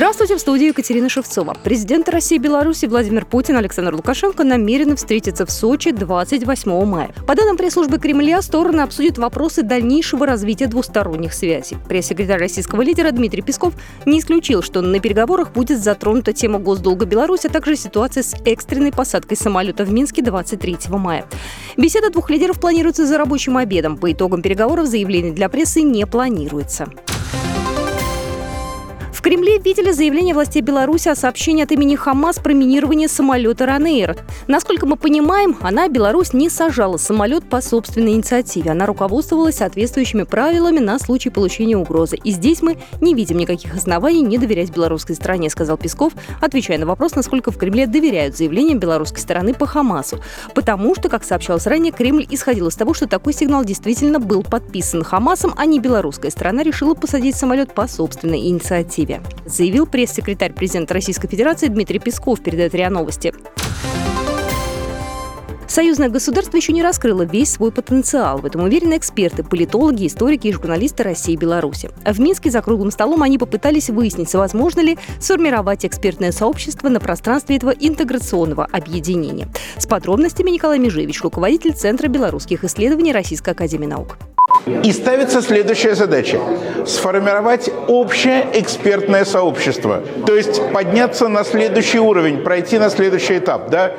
Здравствуйте, в студии Екатерина Шевцова. Президенты России и Беларуси Владимир Путин и Александр Лукашенко намерены встретиться в Сочи 28 мая. По данным пресс-службы Кремля, стороны обсудят вопросы дальнейшего развития двусторонних связей. Пресс-секретарь российского лидера Дмитрий Песков не исключил, что на переговорах будет затронута тема госдолга Беларуси, а также ситуация с экстренной посадкой самолета в Минске 23 мая. Беседа двух лидеров планируется за рабочим обедом. По итогам переговоров заявлений для прессы не планируется. В Кремле видели заявление властей Беларуси о сообщении от имени Хамас про минирование самолета «Ранейр». Насколько мы понимаем, она, Беларусь, не сажала самолет по собственной инициативе. Она руководствовалась соответствующими правилами на случай получения угрозы. И здесь мы не видим никаких оснований не доверять белорусской стороне, сказал Песков, отвечая на вопрос, насколько в Кремле доверяют заявлениям белорусской стороны по Хамасу. Потому что, как сообщалось ранее, Кремль исходил из того, что такой сигнал действительно был подписан Хамасом, а не белорусская сторона решила посадить самолет по собственной инициативе. Киеве, заявил пресс-секретарь президента Российской Федерации Дмитрий Песков, передает РИА Новости. Союзное государство еще не раскрыло весь свой потенциал. В этом уверены эксперты, политологи, историки и журналисты России и Беларуси. В Минске за круглым столом они попытались выяснить, возможно ли сформировать экспертное сообщество на пространстве этого интеграционного объединения. С подробностями Николай Межевич, руководитель Центра белорусских исследований Российской Академии наук. И ставится следующая задача – сформировать общее экспертное сообщество. То есть подняться на следующий уровень, пройти на следующий этап. Да?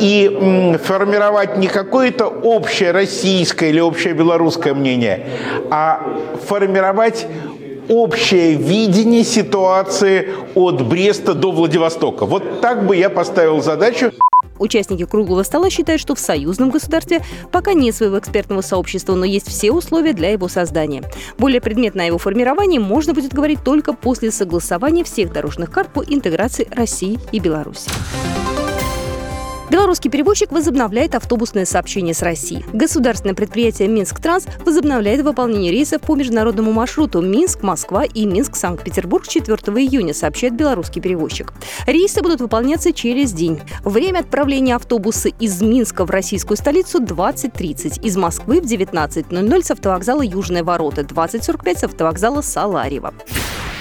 И м, формировать не какое-то общее российское или общее белорусское мнение, а формировать общее видение ситуации от Бреста до Владивостока. Вот так бы я поставил задачу. Участники круглого стола считают, что в союзном государстве пока нет своего экспертного сообщества, но есть все условия для его создания. Более предметно о его формировании можно будет говорить только после согласования всех дорожных карт по интеграции России и Беларуси. Белорусский перевозчик возобновляет автобусное сообщение с Россией. Государственное предприятие «Минск-Транс» возобновляет выполнение рейсов по международному маршруту Минск-Москва и Минск-Санкт-Петербург 4 июня, сообщает белорусский перевозчик. Рейсы будут выполняться через день. Время отправления автобуса из Минска в российскую столицу 20.30, из Москвы в 19.00 с автовокзала «Южные ворота», 20.45 с автовокзала «Саларьево».